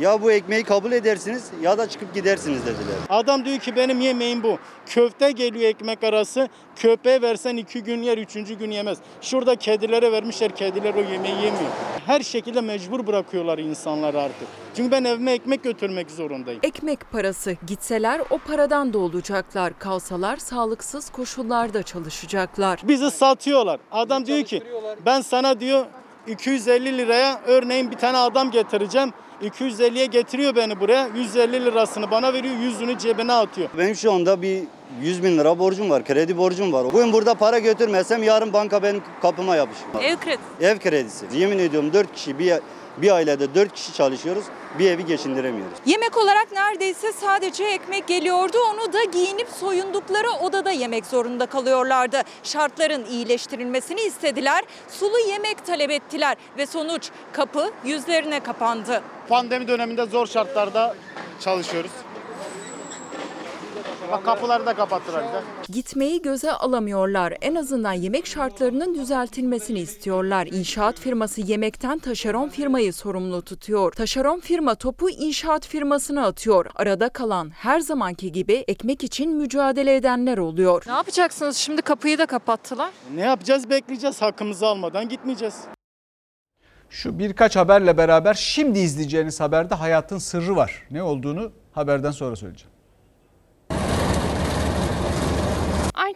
Ya bu ekmeği kabul edersiniz ya da çıkıp gidersiniz dediler.
Adam diyor ki benim yemeğim bu. Köfte geliyor ekmek arası. Köpeğe versen iki gün yer, üçüncü gün yemez. Şurada kedilere vermişler, kediler o yemeği yemiyor. Her şekilde mecbur bırakıyorlar insanları artık. Çünkü ben evime ekmek götürmek zorundayım.
Ekmek parası gitseler o paradan da olacaklar. Kalsalar sağlıksız koşullarda çalışacaklar.
Bizi satıyorlar. Adam diyor ki ben sana diyor 250 liraya örneğin bir tane adam getireceğim. 250'ye getiriyor beni buraya. 150 lirasını bana veriyor, yüzünü cebine atıyor.
Benim şu anda bir 100 bin lira borcum var, kredi borcum var. Bugün burada para götürmezsem yarın banka benim kapıma yapışır.
Ev kredi.
Ev kredisi. Yemin ediyorum 4 kişi bir, bir ailede 4 kişi çalışıyoruz. Bir evi geçindiremiyoruz.
Yemek olarak neredeyse sadece ekmek geliyordu. Onu da giyinip soyundukları odada yemek zorunda kalıyorlardı. Şartların iyileştirilmesini istediler. Sulu yemek talep ettiler ve sonuç kapı yüzlerine kapandı.
Pandemi döneminde zor şartlarda çalışıyoruz. Bak kapıları da kapattılar bize.
Gitmeyi göze alamıyorlar. En azından yemek şartlarının düzeltilmesini istiyorlar. İnşaat firması yemekten taşeron firmayı sorumlu tutuyor. Taşeron firma topu inşaat firmasına atıyor. Arada kalan her zamanki gibi ekmek için mücadele edenler oluyor.
Ne yapacaksınız? Şimdi kapıyı da kapattılar.
Ne yapacağız? Bekleyeceğiz. Hakkımızı almadan gitmeyeceğiz.
Şu birkaç haberle beraber şimdi izleyeceğiniz haberde hayatın sırrı var. Ne olduğunu haberden sonra söyleyeceğim.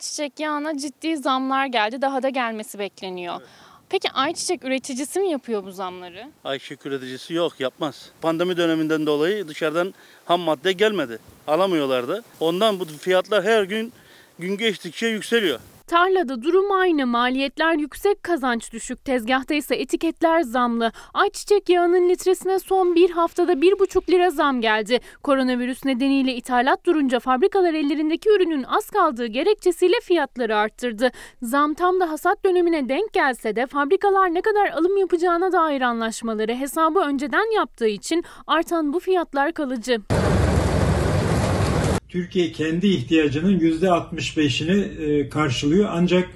Ayçiçek yağına ciddi zamlar geldi. Daha da gelmesi bekleniyor. Peki ayçiçek üreticisi mi yapıyor bu zamları?
Ayçiçek üreticisi yok yapmaz. Pandemi döneminden dolayı dışarıdan ham madde gelmedi. Alamıyorlardı. Ondan bu fiyatlar her gün gün geçtikçe yükseliyor.
Tarlada durum aynı. Maliyetler yüksek, kazanç düşük. Tezgahta ise etiketler zamlı. Ayçiçek yağının litresine son bir haftada 1,5 lira zam geldi. Koronavirüs nedeniyle ithalat durunca fabrikalar ellerindeki ürünün az kaldığı gerekçesiyle fiyatları arttırdı. Zam tam da hasat dönemine denk gelse de fabrikalar ne kadar alım yapacağına dair anlaşmaları hesabı önceden yaptığı için artan bu fiyatlar kalıcı.
Türkiye kendi ihtiyacının %65'ini e, karşılıyor ancak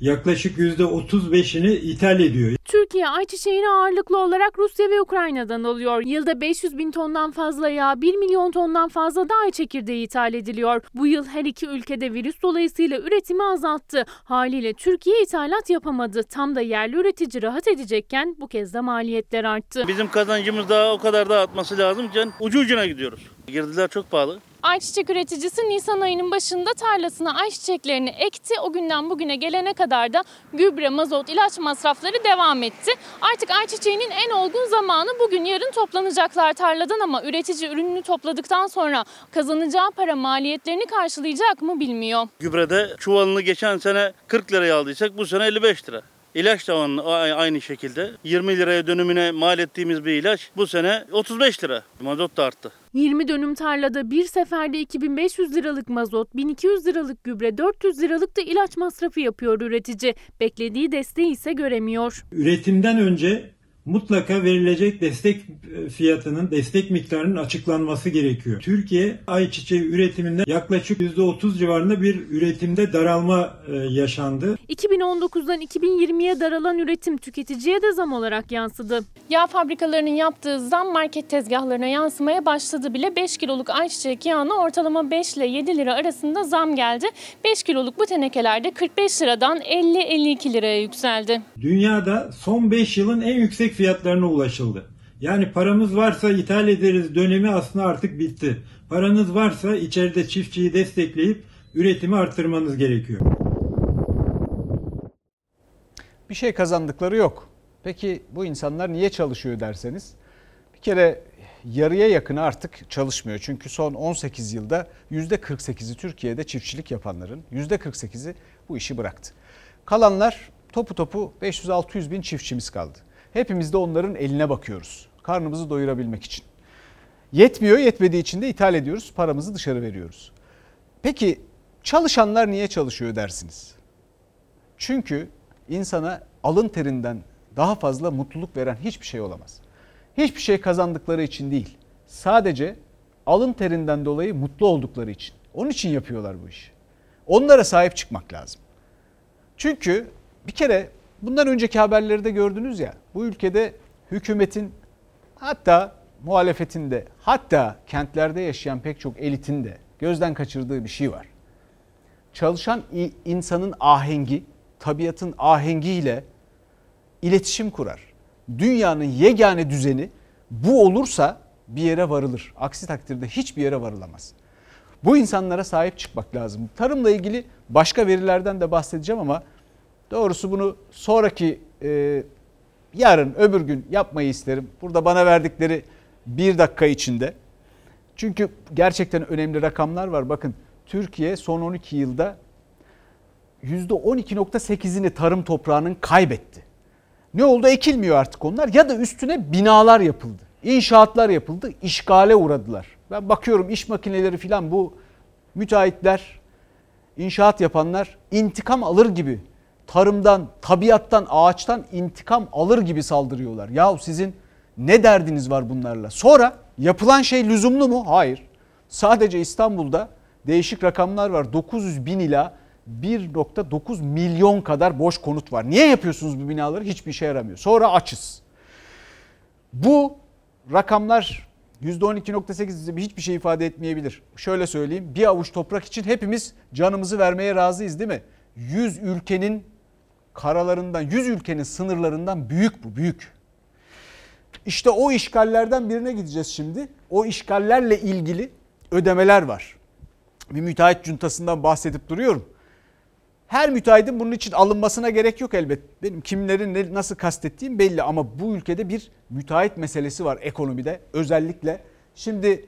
yaklaşık %35'ini ithal ediyor.
Türkiye ayçiçeğini ağırlıklı olarak Rusya ve Ukrayna'dan alıyor. Yılda 500 bin tondan fazla yağ, 1 milyon tondan fazla da ay çekirdeği ithal ediliyor. Bu yıl her iki ülkede virüs dolayısıyla üretimi azalttı. Haliyle Türkiye ithalat yapamadı. Tam da yerli üretici rahat edecekken bu kez de maliyetler arttı.
Bizim kazancımız daha o kadar da atması lazımken ucu ucuna gidiyoruz. Girdiler çok pahalı.
Ayçiçek üreticisi Nisan ayının başında tarlasına ayçiçeklerini ekti. O günden bugüne gelene kadar da gübre, mazot, ilaç masrafları devam etti. Artık ayçiçeğinin en olgun zamanı bugün yarın toplanacaklar tarladan ama üretici ürününü topladıktan sonra kazanacağı para maliyetlerini karşılayacak mı bilmiyor.
Gübrede çuvalını geçen sene 40 liraya aldıysak bu sene 55 lira. İlaç da onun aynı şekilde. 20 liraya dönümüne mal ettiğimiz bir ilaç bu sene 35 lira. Mazot da arttı.
20 dönüm tarlada bir seferde 2500 liralık mazot, 1200 liralık gübre, 400 liralık da ilaç masrafı yapıyor üretici. Beklediği desteği ise göremiyor.
Üretimden önce mutlaka verilecek destek fiyatının, destek miktarının açıklanması gerekiyor. Türkiye ayçiçeği üretiminde yaklaşık %30 civarında bir üretimde daralma yaşandı.
2019'dan 2020'ye daralan üretim tüketiciye de zam olarak yansıdı. Yağ fabrikalarının yaptığı zam market tezgahlarına yansımaya başladı bile. 5 kiloluk ayçiçek yağına ortalama 5 ile 7 lira arasında zam geldi. 5 kiloluk bu tenekelerde 45 liradan 50-52 liraya yükseldi.
Dünyada son 5 yılın en yüksek fiyatlarına ulaşıldı. Yani paramız varsa ithal ederiz dönemi aslında artık bitti. Paranız varsa içeride çiftçiyi destekleyip üretimi arttırmanız gerekiyor.
Bir şey kazandıkları yok. Peki bu insanlar niye çalışıyor derseniz bir kere yarıya yakını artık çalışmıyor. Çünkü son 18 yılda %48'i Türkiye'de çiftçilik yapanların %48'i bu işi bıraktı. Kalanlar topu topu 500-600 bin çiftçimiz kaldı. Hepimiz de onların eline bakıyoruz. Karnımızı doyurabilmek için. Yetmiyor, yetmediği için de ithal ediyoruz. Paramızı dışarı veriyoruz. Peki çalışanlar niye çalışıyor dersiniz? Çünkü insana alın terinden daha fazla mutluluk veren hiçbir şey olamaz. Hiçbir şey kazandıkları için değil. Sadece alın terinden dolayı mutlu oldukları için. Onun için yapıyorlar bu işi. Onlara sahip çıkmak lazım. Çünkü bir kere bundan önceki haberleri de gördünüz ya. Bu ülkede hükümetin hatta muhalefetinde hatta kentlerde yaşayan pek çok elitin de gözden kaçırdığı bir şey var. Çalışan insanın ahengi, tabiatın ahengiyle iletişim kurar. Dünyanın yegane düzeni bu olursa bir yere varılır. Aksi takdirde hiçbir yere varılamaz. Bu insanlara sahip çıkmak lazım. Tarımla ilgili başka verilerden de bahsedeceğim ama doğrusu bunu sonraki e, yarın öbür gün yapmayı isterim. Burada bana verdikleri bir dakika içinde. Çünkü gerçekten önemli rakamlar var. Bakın Türkiye son 12 yılda %12.8'ini tarım toprağının kaybetti. Ne oldu? Ekilmiyor artık onlar ya da üstüne binalar yapıldı. İnşaatlar yapıldı, işgale uğradılar. Ben bakıyorum iş makineleri filan bu müteahhitler, inşaat yapanlar intikam alır gibi tarımdan, tabiattan, ağaçtan intikam alır gibi saldırıyorlar. Yahu sizin ne derdiniz var bunlarla? Sonra yapılan şey lüzumlu mu? Hayır. Sadece İstanbul'da değişik rakamlar var. 900 bin ila 1.9 milyon kadar boş konut var. Niye yapıyorsunuz bu binaları? Hiçbir işe yaramıyor. Sonra açız. Bu rakamlar %12.8 bize hiçbir şey ifade etmeyebilir. Şöyle söyleyeyim bir avuç toprak için hepimiz canımızı vermeye razıyız değil mi? 100 ülkenin karalarından 100 ülkenin sınırlarından büyük bu büyük. İşte o işgallerden birine gideceğiz şimdi. O işgallerle ilgili ödemeler var. Bir müteahhit cuntasından bahsedip duruyorum. Her müteahhitin bunun için alınmasına gerek yok elbet. Benim kimlerin ne, nasıl kastettiğim belli ama bu ülkede bir müteahhit meselesi var ekonomide özellikle. Şimdi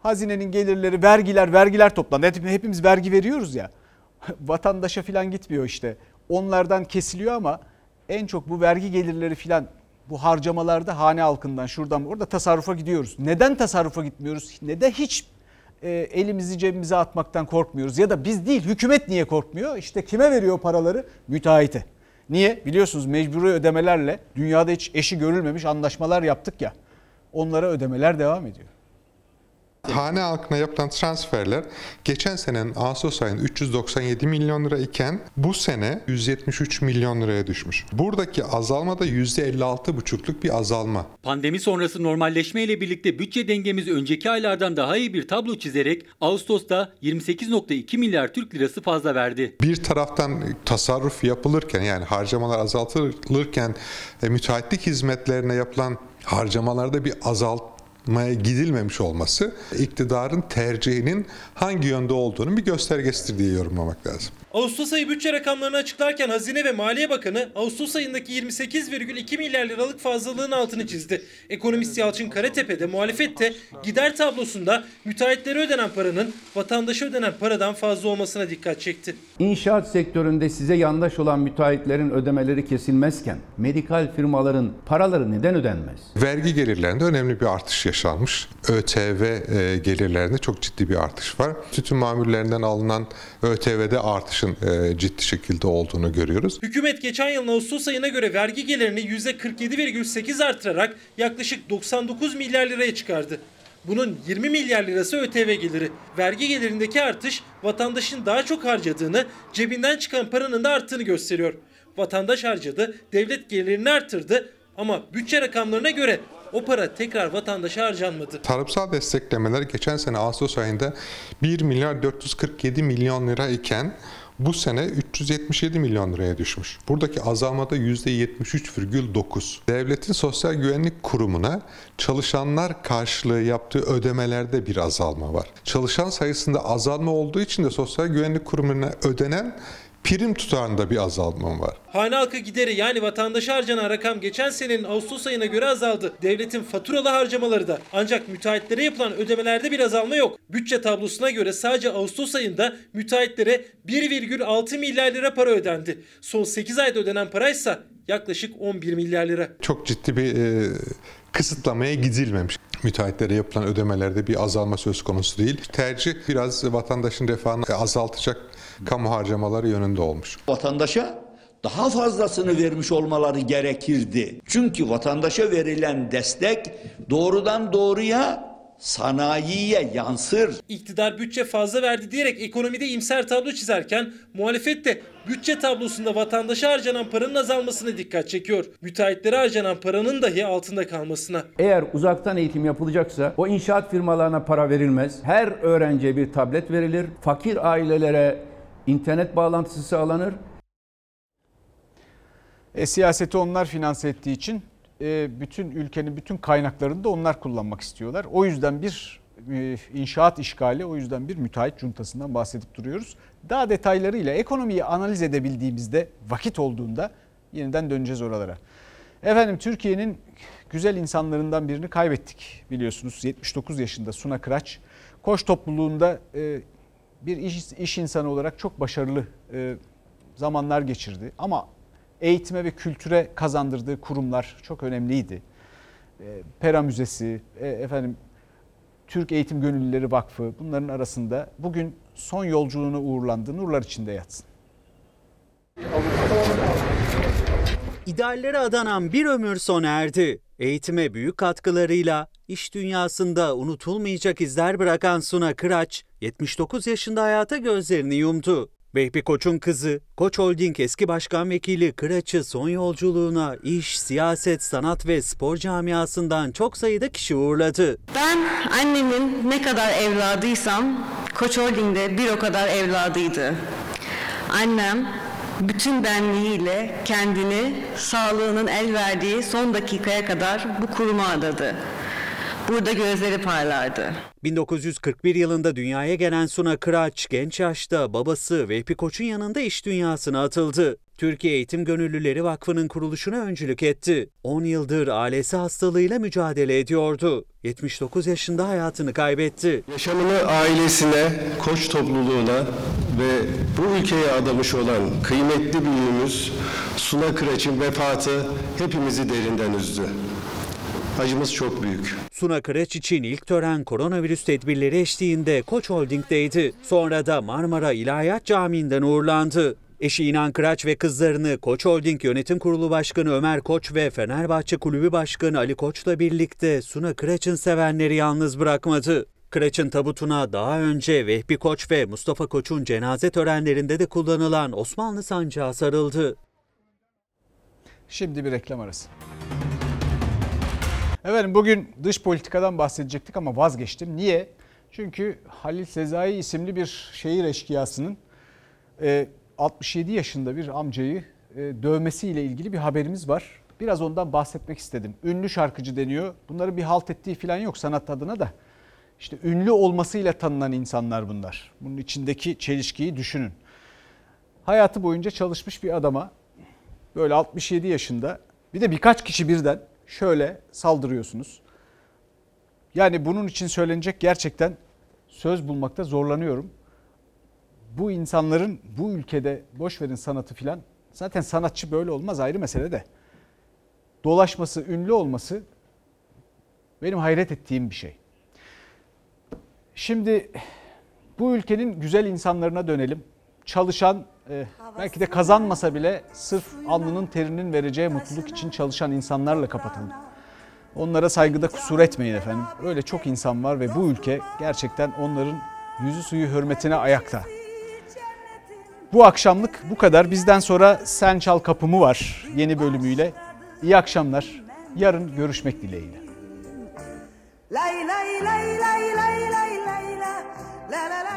hazinenin gelirleri, vergiler, vergiler toplandı. Hepimiz vergi veriyoruz ya. Vatandaşa falan gitmiyor işte. Onlardan kesiliyor ama en çok bu vergi gelirleri filan bu harcamalarda hane halkından şuradan orada tasarrufa gidiyoruz. Neden tasarrufa gitmiyoruz? Neden hiç e, elimizi cebimize atmaktan korkmuyoruz? Ya da biz değil hükümet niye korkmuyor? İşte kime veriyor paraları? Müteahhite. Niye? Biliyorsunuz mecburi ödemelerle dünyada hiç eşi görülmemiş anlaşmalar yaptık ya. Onlara ödemeler devam ediyor.
Hane halkına yapılan transferler geçen senenin Ağustos ayında 397 milyon lira iken bu sene 173 milyon liraya düşmüş. Buradaki azalma da %56,5'luk bir azalma.
Pandemi sonrası normalleşme ile birlikte bütçe dengemiz önceki aylardan daha iyi bir tablo çizerek Ağustos'ta 28.2 milyar Türk lirası fazla verdi.
Bir taraftan tasarruf yapılırken yani harcamalar azaltılırken e, müteahhitlik hizmetlerine yapılan harcamalarda bir azalt gidilmemiş olması iktidarın tercihinin hangi yönde olduğunu bir göstergesidir diye yorumlamak lazım.
Ağustos ayı bütçe rakamlarını açıklarken Hazine ve Maliye Bakanı Ağustos ayındaki 28,2 milyar liralık fazlalığın altını çizdi. Ekonomist Yalçın Karatepe de muhalefet de gider tablosunda müteahhitlere ödenen paranın vatandaşa ödenen paradan fazla olmasına dikkat çekti.
İnşaat sektöründe size yandaş olan müteahhitlerin ödemeleri kesilmezken medikal firmaların paraları neden ödenmez?
Vergi gelirlerinde önemli bir artış yaşanmış. ÖTV e, gelirlerinde çok ciddi bir artış var. Tütün mamullerinden alınan ÖTV'de artışın e, ciddi şekilde olduğunu görüyoruz.
Hükümet geçen yılın Ağustos ayına göre vergi gelirini %47,8 artırarak yaklaşık 99 milyar liraya çıkardı. Bunun 20 milyar lirası ÖTV geliri. Vergi gelirindeki artış vatandaşın daha çok harcadığını, cebinden çıkan paranın da arttığını gösteriyor. Vatandaş harcadı, devlet gelirini arttırdı ama bütçe rakamlarına göre o para tekrar vatandaşa harcanmadı.
Tarımsal desteklemeler geçen sene Ağustos ayında 1 milyar 447 milyon lira iken bu sene 377 milyon liraya düşmüş. Buradaki azalmada %73,9. Devletin Sosyal Güvenlik Kurumu'na çalışanlar karşılığı yaptığı ödemelerde bir azalma var. Çalışan sayısında azalma olduğu için de Sosyal Güvenlik Kurumu'na ödenen prim tutarında bir azalma var.
Hane halkı gideri yani vatandaşa harcanan rakam geçen senenin Ağustos ayına göre azaldı. Devletin faturalı harcamaları da. Ancak müteahhitlere yapılan ödemelerde bir azalma yok. Bütçe tablosuna göre sadece Ağustos ayında müteahhitlere 1,6 milyar lira para ödendi. Son 8 ayda ödenen paraysa yaklaşık 11 milyar lira.
Çok ciddi bir e, kısıtlamaya gidilmemiş. Müteahhitlere yapılan ödemelerde bir azalma söz konusu değil. Tercih biraz vatandaşın refahını azaltacak kamu harcamaları yönünde olmuş.
Vatandaşa daha fazlasını vermiş olmaları gerekirdi. Çünkü vatandaşa verilen destek doğrudan doğruya sanayiye yansır.
İktidar bütçe fazla verdi diyerek ekonomide imser tablo çizerken muhalefet de bütçe tablosunda vatandaşa harcanan paranın azalmasına dikkat çekiyor. Müteahhitlere harcanan paranın dahi altında kalmasına.
Eğer uzaktan eğitim yapılacaksa o inşaat firmalarına para verilmez. Her öğrenciye bir tablet verilir. Fakir ailelere internet bağlantısı sağlanır.
E, siyaseti onlar finanse ettiği için e, bütün ülkenin bütün kaynaklarını da onlar kullanmak istiyorlar. O yüzden bir e, inşaat işgali, o yüzden bir müteahhit cuntasından bahsedip duruyoruz. Daha detaylarıyla ekonomiyi analiz edebildiğimizde, vakit olduğunda yeniden döneceğiz oralara. Efendim Türkiye'nin güzel insanlarından birini kaybettik biliyorsunuz. 79 yaşında Suna Kıraç. Koç topluluğunda e, bir iş, iş insanı olarak çok başarılı e, zamanlar geçirdi. Ama eğitime ve kültüre kazandırdığı kurumlar çok önemliydi. E, Pera Müzesi, e, efendim Türk Eğitim Gönüllüleri Vakfı bunların arasında bugün son yolculuğuna uğurlandı. Nurlar içinde yatsın.
İdeallere adanan bir ömür sona erdi. Eğitime büyük katkılarıyla İş dünyasında unutulmayacak izler bırakan Suna Kıraç, 79 yaşında hayata gözlerini yumdu. Vehbi Koç'un kızı, Koç Holding eski başkan vekili Kıraç'ı son yolculuğuna iş, siyaset, sanat ve spor camiasından çok sayıda kişi uğurladı.
Ben annemin ne kadar evladıysam Koç Holding'de bir o kadar evladıydı. Annem bütün benliğiyle kendini sağlığının el verdiği son dakikaya kadar bu kuruma adadı. Burada gözleri parlardı.
1941 yılında dünyaya gelen Suna Kıraç genç yaşta babası Vehbi Koç'un yanında iş dünyasına atıldı. Türkiye Eğitim Gönüllüleri Vakfı'nın kuruluşuna öncülük etti. 10 yıldır ailesi hastalığıyla mücadele ediyordu. 79 yaşında hayatını kaybetti.
Yaşamını ailesine, koç topluluğuna ve bu ülkeye adamış olan kıymetli büyüğümüz Suna Kıraç'ın vefatı hepimizi derinden üzdü. Acımız çok büyük.
Suna Kıraç için ilk tören koronavirüs tedbirleri eşliğinde Koç Holding'deydi. Sonra da Marmara İlahiyat Camii'nden uğurlandı. Eşi İnan Kıraç ve kızlarını Koç Holding Yönetim Kurulu Başkanı Ömer Koç ve Fenerbahçe Kulübü Başkanı Ali Koç'la birlikte Suna Kıraç'ın sevenleri yalnız bırakmadı. Kıraç'ın tabutuna daha önce Vehbi Koç ve Mustafa Koç'un cenaze törenlerinde de kullanılan Osmanlı sancağı sarıldı.
Şimdi bir reklam arası. Efendim bugün dış politikadan bahsedecektik ama vazgeçtim. Niye? Çünkü Halil Sezai isimli bir şehir eşkıyasının 67 yaşında bir amcayı dövmesiyle ilgili bir haberimiz var. Biraz ondan bahsetmek istedim. Ünlü şarkıcı deniyor. Bunların bir halt ettiği falan yok sanat adına da. İşte ünlü olmasıyla tanınan insanlar bunlar. Bunun içindeki çelişkiyi düşünün. Hayatı boyunca çalışmış bir adama böyle 67 yaşında bir de birkaç kişi birden şöyle saldırıyorsunuz. Yani bunun için söylenecek gerçekten söz bulmakta zorlanıyorum. Bu insanların bu ülkede boş verin sanatı filan zaten sanatçı böyle olmaz ayrı mesele de. Dolaşması, ünlü olması benim hayret ettiğim bir şey. Şimdi bu ülkenin güzel insanlarına dönelim. Çalışan, belki de kazanmasa bile sırf alnının terinin vereceği mutluluk için çalışan insanlarla kapatalım. Onlara saygıda kusur etmeyin efendim. Öyle çok insan var ve bu ülke gerçekten onların yüzü suyu hürmetine ayakta. Bu akşamlık bu kadar. Bizden sonra Sen Çal Kapımı var yeni bölümüyle. İyi akşamlar. Yarın görüşmek dileğiyle.
Lay lay lay lay